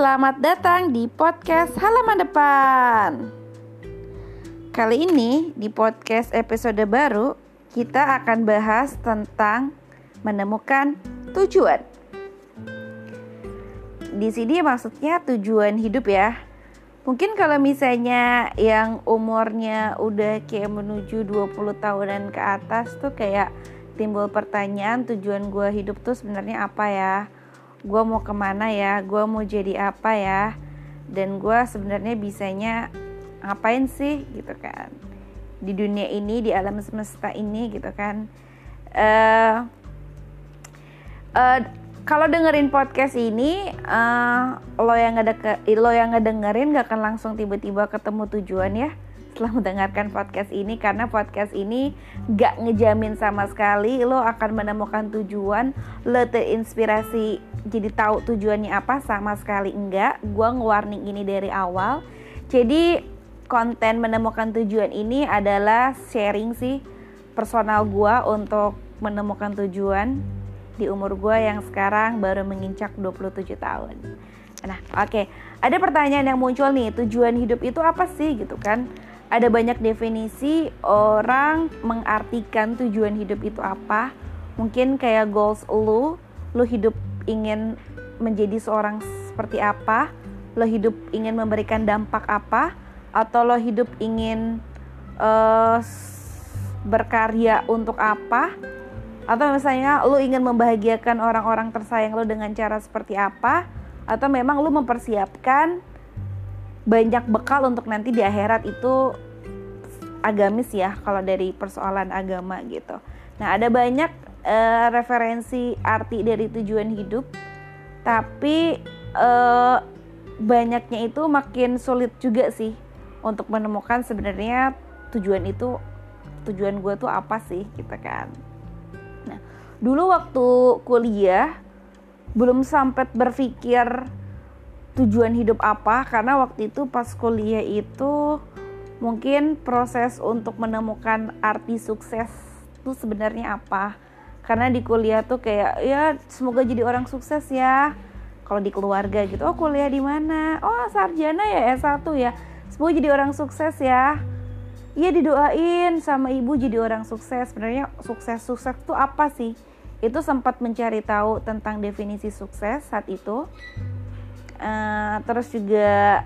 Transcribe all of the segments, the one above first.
selamat datang di podcast halaman depan. Kali ini di podcast episode baru kita akan bahas tentang menemukan tujuan. Di sini maksudnya tujuan hidup ya. Mungkin kalau misalnya yang umurnya udah kayak menuju 20 tahunan ke atas tuh kayak timbul pertanyaan tujuan gue hidup tuh sebenarnya apa ya gue mau ke mana ya gue mau jadi apa ya dan gue sebenarnya bisanya ngapain sih gitu kan. Di dunia ini di alam semesta ini gitu kan. Uh, uh, kalau dengerin podcast ini uh, lo yang ada lo yang ngedengerin gak akan langsung tiba-tiba ketemu tujuan ya setelah mendengarkan podcast ini karena podcast ini gak ngejamin sama sekali lo akan menemukan tujuan lo terinspirasi jadi tahu tujuannya apa sama sekali enggak gue nge-warning ini dari awal jadi konten menemukan tujuan ini adalah sharing sih personal gue untuk menemukan tujuan di umur gue yang sekarang baru menginjak 27 tahun Nah, oke. Okay. Ada pertanyaan yang muncul nih, tujuan hidup itu apa sih gitu kan? Ada banyak definisi orang mengartikan tujuan hidup itu apa. Mungkin kayak goals lu lu hidup ingin menjadi seorang seperti apa lo hidup ingin memberikan dampak apa atau lo hidup ingin uh, berkarya untuk apa atau misalnya lo ingin membahagiakan orang-orang tersayang lo dengan cara seperti apa atau memang lo mempersiapkan banyak bekal untuk nanti di akhirat itu agamis ya kalau dari persoalan agama gitu. Nah, ada banyak uh, referensi arti dari tujuan hidup, tapi uh, banyaknya itu makin sulit juga sih untuk menemukan sebenarnya tujuan itu tujuan gue tuh apa sih gitu kan. Nah, dulu waktu kuliah belum sempat berpikir tujuan hidup apa karena waktu itu pas kuliah itu mungkin proses untuk menemukan arti sukses itu sebenarnya apa. Karena di kuliah tuh kayak ya semoga jadi orang sukses ya. Kalau di keluarga gitu oh kuliah di mana? Oh sarjana ya S1 ya. Semoga jadi orang sukses ya. Iya didoain sama ibu jadi orang sukses. Sebenarnya sukses sukses tuh apa sih? Itu sempat mencari tahu tentang definisi sukses saat itu uh, terus juga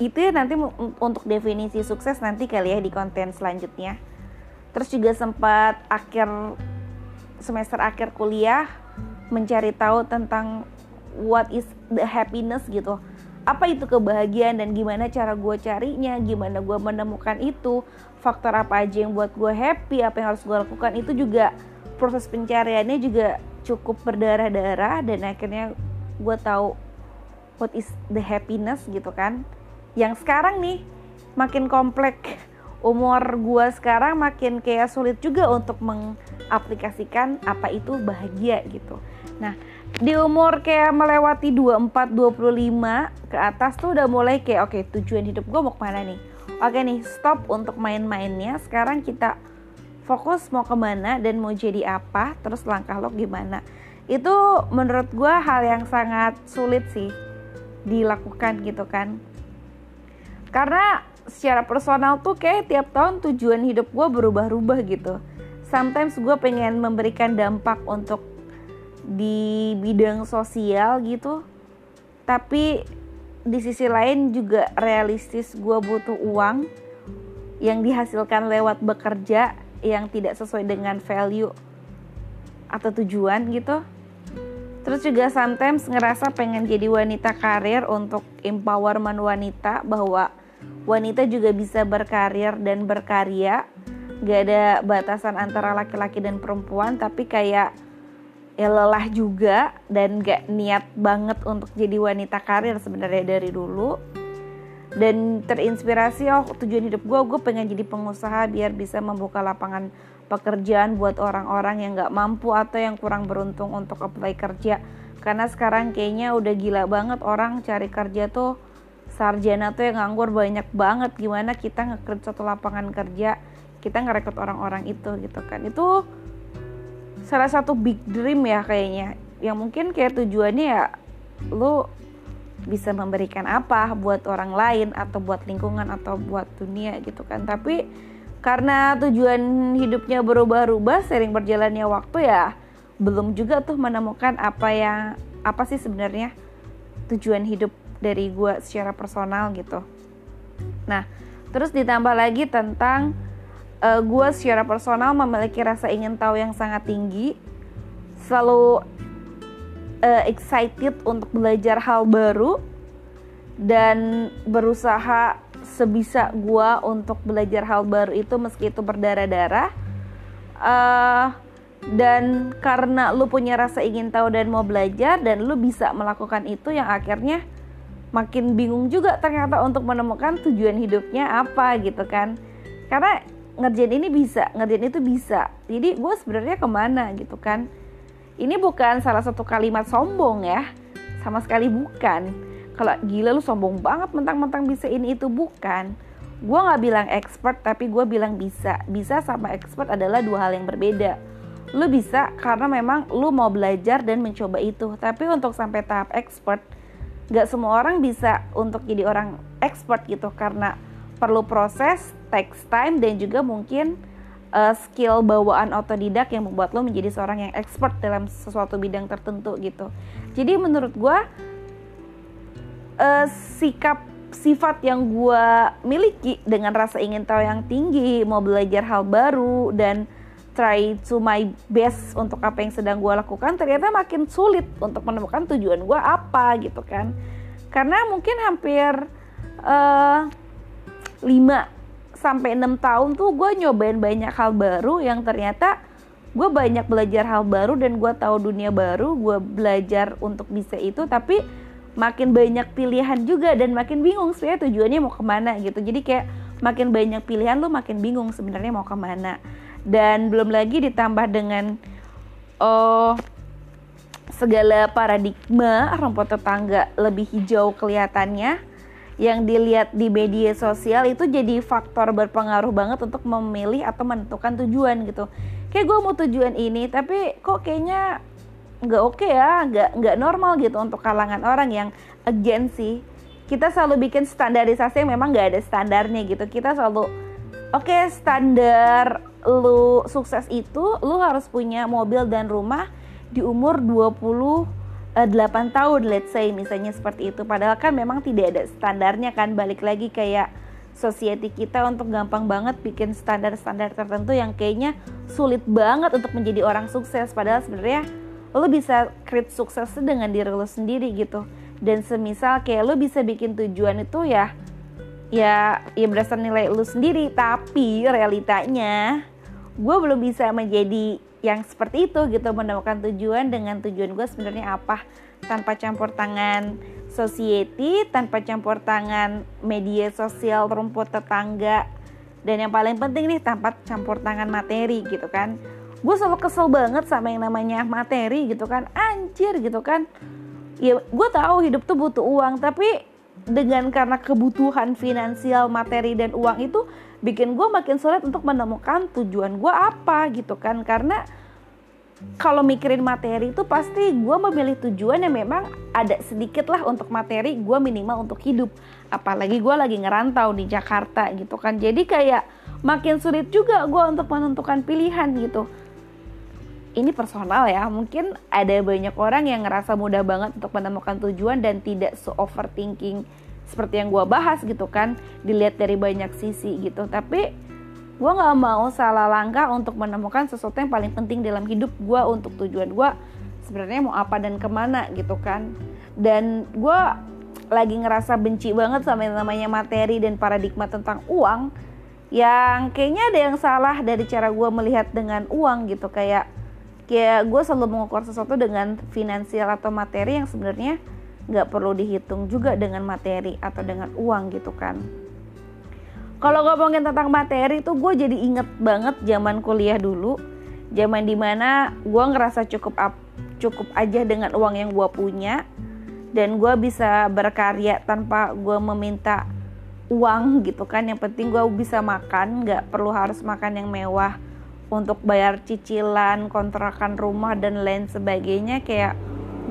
itu ya nanti untuk definisi sukses nanti kali ya di konten selanjutnya. Terus juga sempat akhir semester akhir kuliah mencari tahu tentang what is the happiness gitu. Apa itu kebahagiaan dan gimana cara gue carinya gimana gue menemukan itu faktor apa aja yang buat gue happy apa yang harus gue lakukan itu juga proses pencariannya juga cukup berdarah-darah dan akhirnya gue tahu what is the happiness gitu kan yang sekarang nih makin kompleks umur gue sekarang makin kayak sulit juga untuk mengaplikasikan apa itu bahagia gitu. Nah, di umur kayak melewati 24 25 ke atas tuh udah mulai kayak oke okay, tujuan hidup gue mau ke mana nih? Oke nih, stop untuk main-mainnya. Sekarang kita fokus mau ke mana dan mau jadi apa, terus langkah lo gimana. Itu menurut gue hal yang sangat sulit sih dilakukan gitu kan. Karena secara personal tuh kayak tiap tahun tujuan hidup gue berubah-ubah gitu. Sometimes gue pengen memberikan dampak untuk di bidang sosial gitu. Tapi di sisi lain juga realistis gue butuh uang yang dihasilkan lewat bekerja yang tidak sesuai dengan value atau tujuan gitu terus juga sometimes ngerasa pengen jadi wanita karir untuk empowerment wanita bahwa wanita juga bisa berkarir dan berkarya. Gak ada batasan antara laki-laki dan perempuan tapi kayak ya lelah juga dan gak niat banget untuk jadi wanita karir sebenarnya dari dulu. Dan terinspirasi oh tujuan hidup gue gue pengen jadi pengusaha biar bisa membuka lapangan pekerjaan buat orang-orang yang gak mampu atau yang kurang beruntung untuk apply kerja. Karena sekarang kayaknya udah gila banget orang cari kerja tuh sarjana tuh yang nganggur banyak banget. Gimana kita ngekrut satu lapangan kerja kita ngerekrut orang-orang itu gitu kan. Itu salah satu big dream ya kayaknya. Yang mungkin kayak tujuannya ya lu bisa memberikan apa buat orang lain atau buat lingkungan atau buat dunia gitu kan. Tapi karena tujuan hidupnya berubah-ubah sering berjalannya waktu ya belum juga tuh menemukan apa yang apa sih sebenarnya tujuan hidup dari gue secara personal gitu. Nah terus ditambah lagi tentang uh, eh, gue secara personal memiliki rasa ingin tahu yang sangat tinggi selalu uh, excited untuk belajar hal baru dan berusaha sebisa gue untuk belajar hal baru itu meski itu berdarah-darah. Uh, dan karena lu punya rasa ingin tahu dan mau belajar dan lu bisa melakukan itu yang akhirnya makin bingung juga ternyata untuk menemukan tujuan hidupnya apa gitu kan. Karena ngerjain ini bisa ngerjain itu bisa. Jadi gue sebenarnya ke mana gitu kan. Ini bukan salah satu kalimat sombong ya sama sekali bukan kalau gila lu sombong banget mentang-mentang bisa ini itu. Bukan. Gue nggak bilang expert tapi gue bilang bisa. Bisa sama expert adalah dua hal yang berbeda. Lu bisa karena memang lu mau belajar dan mencoba itu. Tapi untuk sampai tahap expert gak semua orang bisa untuk jadi orang expert gitu. Karena perlu proses takes time dan juga mungkin uh, skill bawaan otodidak yang membuat lo menjadi seorang yang expert dalam sesuatu bidang tertentu gitu. Jadi menurut gue uh, sikap sifat yang gue miliki dengan rasa ingin tahu yang tinggi, mau belajar hal baru dan try to my best untuk apa yang sedang gue lakukan ternyata makin sulit untuk menemukan tujuan gue apa gitu kan. Karena mungkin hampir uh, 5 sampai 6 tahun tuh gue nyobain banyak hal baru yang ternyata gue banyak belajar hal baru dan gue tahu dunia baru gue belajar untuk bisa itu tapi makin banyak pilihan juga dan makin bingung sebenarnya tujuannya mau ke mana gitu. Jadi kayak makin banyak pilihan lu makin bingung sebenarnya mau ke mana. Dan belum lagi ditambah dengan oh segala paradigma rumput tetangga lebih hijau kelihatannya yang dilihat di media sosial itu jadi faktor berpengaruh banget untuk memilih atau menentukan tujuan gitu. Kayak gue mau tujuan ini tapi kok kayaknya nggak oke okay ya nggak nggak normal gitu untuk kalangan orang yang again sih. Kita selalu bikin standarisasi yang memang nggak ada standarnya gitu. Kita selalu oke okay, standar lu sukses itu lu harus punya mobil dan rumah di umur 20 8 eh, tahun let's say misalnya seperti itu. Padahal kan memang tidak ada standarnya kan. Balik lagi kayak society kita untuk gampang banget bikin standar-standar tertentu yang kayaknya sulit banget untuk menjadi orang sukses. Padahal sebenarnya lo bisa create sukses dengan diri lo sendiri gitu. Dan semisal kayak lo bisa bikin tujuan itu ya ya ya berdasarkan nilai lo sendiri. Tapi realitanya gue belum bisa menjadi yang seperti itu gitu menemukan tujuan dengan tujuan gue sebenarnya apa. Tanpa campur tangan society tanpa campur tangan media sosial rumput tetangga. Dan yang paling penting nih tanpa campur tangan materi gitu kan gue selalu kesel banget sama yang namanya materi gitu kan. Anjir gitu kan. Ya gue tahu hidup tuh butuh uang tapi dengan karena kebutuhan finansial materi dan uang itu bikin gue makin sulit untuk menemukan tujuan gue apa gitu kan. Karena kalau mikirin materi itu pasti gue memilih tujuan yang memang ada sedikit lah untuk materi gue minimal untuk hidup. Apalagi gue lagi ngerantau di Jakarta gitu kan. Jadi kayak makin sulit juga gue untuk menentukan pilihan gitu ini personal ya mungkin ada banyak orang yang ngerasa mudah banget untuk menemukan tujuan dan tidak so overthinking seperti yang gue bahas gitu kan dilihat dari banyak sisi gitu. Tapi gue nggak mau salah langkah untuk menemukan sesuatu yang paling penting dalam hidup gue untuk tujuan gue sebenarnya mau apa dan ke mana gitu kan. Dan gue lagi ngerasa benci banget sama yang namanya materi dan paradigma tentang uang yang kayaknya ada yang salah dari cara gue melihat dengan uang gitu. Kayak kayak gue selalu mengukur sesuatu dengan finansial atau materi yang sebenarnya nggak perlu dihitung juga dengan materi atau dengan uang gitu kan. Kalau ngomongin tentang materi tuh gue jadi inget banget zaman kuliah dulu zaman di mana gue ngerasa cukup up, cukup aja dengan uang yang gue punya dan gue bisa berkarya tanpa gue meminta uang gitu kan. Yang penting gue bisa makan nggak perlu harus makan yang mewah untuk bayar cicilan kontrakan rumah dan lain sebagainya kayak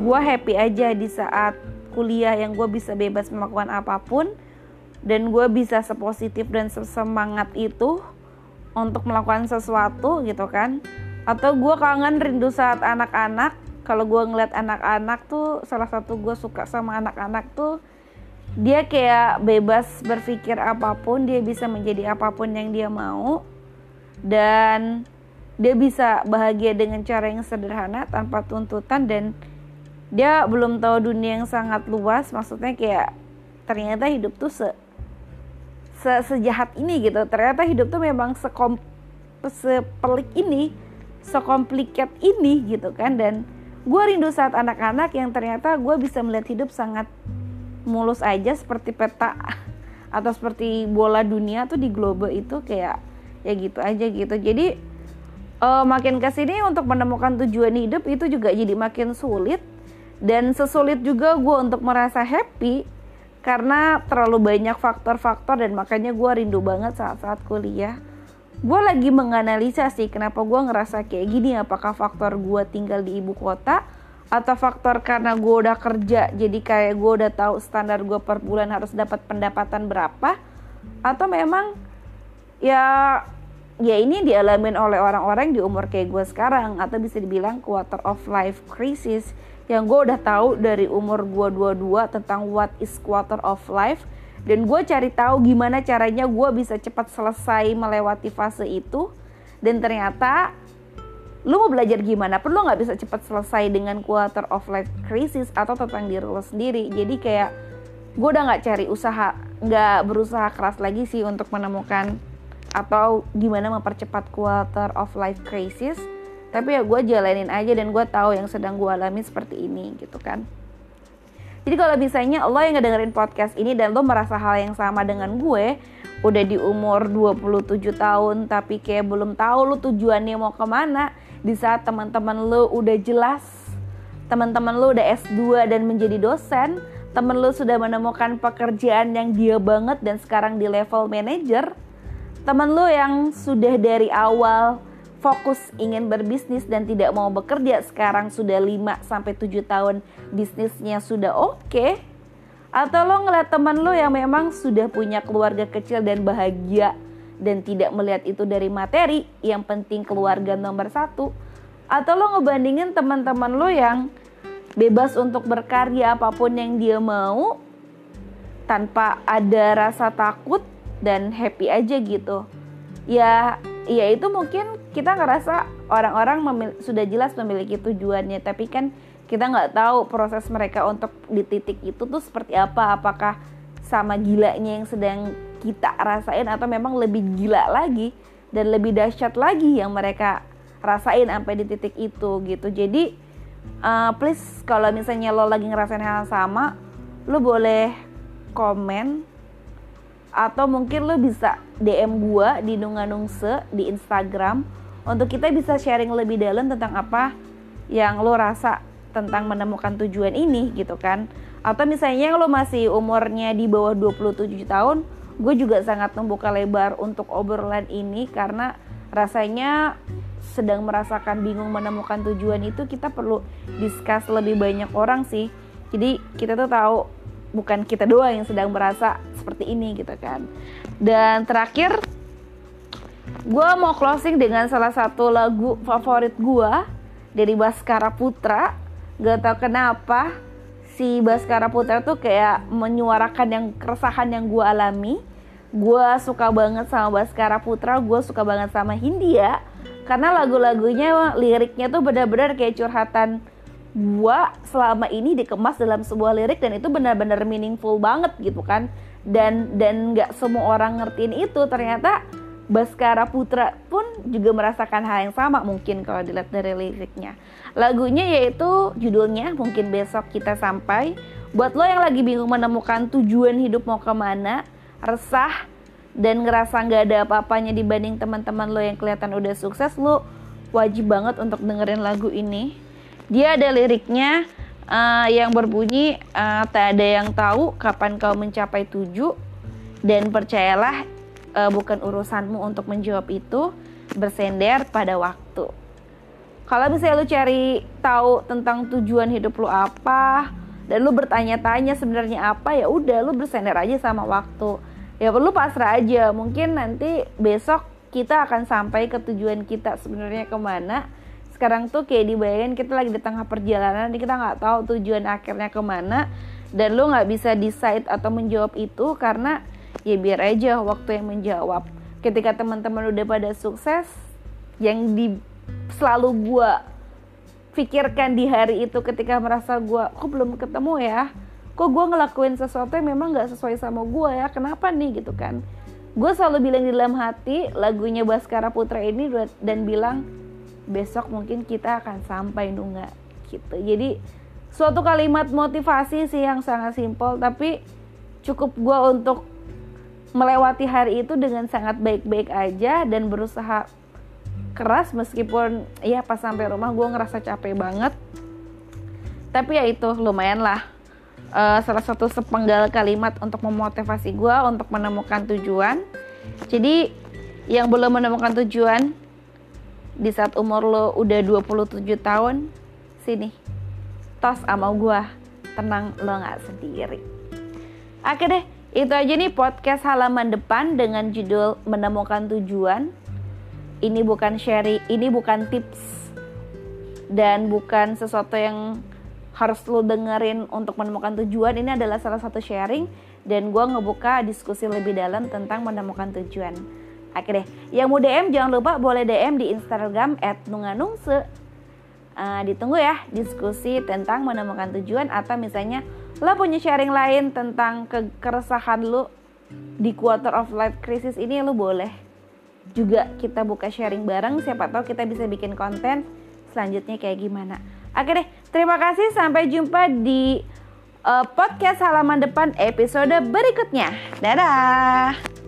gue happy aja di saat kuliah yang gue bisa bebas melakukan apa pun dan gue bisa sepositif dan sesemangat itu untuk melakukan sesuatu gitu kan. Atau gue kangen rindu saat anak-anak. Kalau gue ngeliat anak-anak tuh salah satu gue suka sama anak-anak tuh dia kayak bebas berpikir apa pun dia bisa menjadi apa pun yang dia mau dan dia bisa bahagia dengan cara yang sederhana tanpa tuntutan dan dia belum tahu dunia yang sangat luas. Maksudnya kayak ternyata hidup tuh se, se sejahat ini gitu. Ternyata hidup tuh memang sekom sepelik ini sekomplikat ini gitu kan. Dan gue rindu saat anak-anak yang ternyata gue bisa melihat hidup sangat mulus aja seperti peta atau seperti bola dunia tuh di globe itu kayak ya gitu aja gitu. Jadi uh, makin ke sini untuk menemukan tujuan hidup itu juga jadi makin sulit. Dan sesulit juga gue untuk merasa happy karena terlalu banyak faktor-faktor dan makanya gue rindu banget saat-saat kuliah. Gue lagi menganalisa sih kenapa gue ngerasa kayak gini. Apakah faktor gue tinggal di ibu kota atau faktor karena gue udah kerja jadi kayak gue udah tahu standar gue per bulan harus dapat pendapatan berapa? Atau memang ya ya ini dialamin oleh orang-orang di umur kayak gue sekarang atau bisa dibilang quarter of life crisis. Yang gue udah tahu dari umur gue 22 tentang what is quarter of life dan gue cari tahu gimana caranya gue bisa cepat selesai melewati fase itu. Dan ternyata lu mau belajar gimana perlu nggak bisa cepat selesai dengan quarter of life crisis atau tentang diri lo sendiri. Jadi kayak gue udah nggak cari usaha nggak berusaha keras lagi sih untuk menemukan atau gimana mempercepat quarter of life crisis tapi ya gue jalanin aja dan gue tahu yang sedang gue alami seperti ini gitu kan. Jadi kalau misalnya lo yang ngedengerin podcast ini dan lo merasa hal yang sama dengan gue udah di umur 27 tahun tapi kayak belum tahu lo tujuannya mau ke mana di saat teman-teman lo udah jelas teman-teman lo udah S2 dan menjadi dosen temen lo sudah menemukan pekerjaan yang dia banget dan sekarang di level manager teman lo yang sudah dari awal fokus ingin berbisnis dan tidak mau bekerja sekarang sudah 5 sampai 7 tahun bisnisnya sudah oke okay. atau lo ngeliat teman lo yang memang sudah punya keluarga kecil dan bahagia dan tidak melihat itu dari materi yang penting keluarga nomor satu atau lo ngebandingin teman-teman lo yang bebas untuk berkarya apa pun yang dia mau tanpa ada rasa takut dan happy aja gitu. Ya ya itu mungkin kita ngerasa orang-orang sudah jelas memiliki tujuannya tapi kan kita nggak tahu proses mereka untuk di titik itu tuh seperti apa. Apakah sama gilanya yang sedang kita rasain atau memang lebih gila lagi dan lebih dahsyat lagi yang mereka rasain sampai di titik itu gitu. Jadi uh, please kalau misalnya lo lagi ngerasain hal yang sama lo boleh komen atau mungkin lo bisa DM gua di Nunganungse di Instagram. Untuk kita bisa sharing lebih dalam tentang apa yang lo rasa tentang menemukan tujuan ini gitu kan. Atau misalnya lo masih umurnya di bawah 27 tahun gue juga sangat membuka lebar untuk obrolan ini karena rasanya sedang merasakan bingung menemukan tujuan itu. Kita perlu discuss lebih banyak orang sih. Jadi kita tuh tahu bukan kita doang yang sedang merasa seperti ini gitu kan. Dan terakhir gue mau closing dengan salah satu lagu favorit gue dari Baskara Putra. Gak tau kenapa si Baskara Putra tuh kayak menyuarakan yang keresahan yang gue alami. Gue suka banget sama Baskara Putra gue suka banget sama Hindia. Karena lagu-lagunya liriknya tuh benar-benar kayak curhatan gua selama ini dikemas dalam sebuah lirik dan itu benar-benar meaningful banget gitu kan. Dan dan nggak semua orang ngertiin itu. Ternyata Baskara Putra pun juga merasakan hal yang sama mungkin kalau dilihat dari liriknya. Lagunya yaitu judulnya mungkin besok kita sampai. Buat lo yang lagi bingung menemukan tujuan hidup mau ke mana resah dan ngerasa nggak ada apa-apanya dibanding teman-teman lo yang kelihatan udah sukses lo wajib banget untuk dengerin lagu ini dia ada liriknya uh, yang berbunyi uh, tak ada yang tahu kapan kau mencapai tujuh. Dan percayalah uh, bukan urusanmu untuk menjawab itu. Bersender pada waktu. Kalau misalnya lu cari tahu tentang tujuan hidup lu apa dan lu bertanya-tanya sebenarnya apa ya udah lu bersender aja sama waktu. Ya perlu pasrah aja. Mungkin nanti besok kita akan sampai ke tujuan kita sebenarnya ke mana sekarang tuh kayak dibayangin kita lagi di tengah perjalanan kita nggak tahu tujuan akhirnya ke mana dan lu nggak bisa decide atau menjawab itu karena ya biar aja waktu yang menjawab. Ketika teman-teman udah pada sukses yang di selalu gua pikirkan di hari itu ketika merasa gue kok belum ketemu ya? Kok gue ngelakuin sesuatu yang memang gak sesuai sama gue ya? Kenapa nih? Gitu kan. Gue selalu bilang di dalam hati lagunya Baskara Putra ini dan bilang besok mungkin kita akan sampai nunga gitu. Jadi suatu kalimat motivasi sih yang sangat simpel tapi cukup gue untuk melewati hari itu dengan sangat baik-baik aja dan berusaha keras meskipun ya pas sampai rumah gue ngerasa capek banget. Tapi ya itu lumayan lah. Uh, salah satu sepenggal kalimat untuk memotivasi gue untuk menemukan tujuan. Jadi yang belum menemukan tujuan di saat umur lo udah 27 tahun sini tos sama gue tenang lo nggak sendiri. Oke deh itu aja nih podcast halaman depan dengan judul menemukan tujuan. Ini bukan sharing, ini bukan tips. Dan bukan sesuatu yang harus lo dengerin untuk menemukan tujuan. Ini adalah salah satu sharing. Dan gue ngebuka diskusi lebih dalam tentang menemukan tujuan. Oke deh, yang mau DM jangan lupa boleh DM di Instagram @nunganungse. Uh, ditunggu ya diskusi tentang menemukan tujuan atau misalnya lo punya sharing lain tentang ke keresahan lo di quarter of life crisis ini lo boleh juga kita buka sharing bareng. Siapa tahu kita bisa bikin konten selanjutnya kayak gimana. Oke deh terima kasih sampai jumpa di uh, podcast halaman depan episode berikutnya. Dadah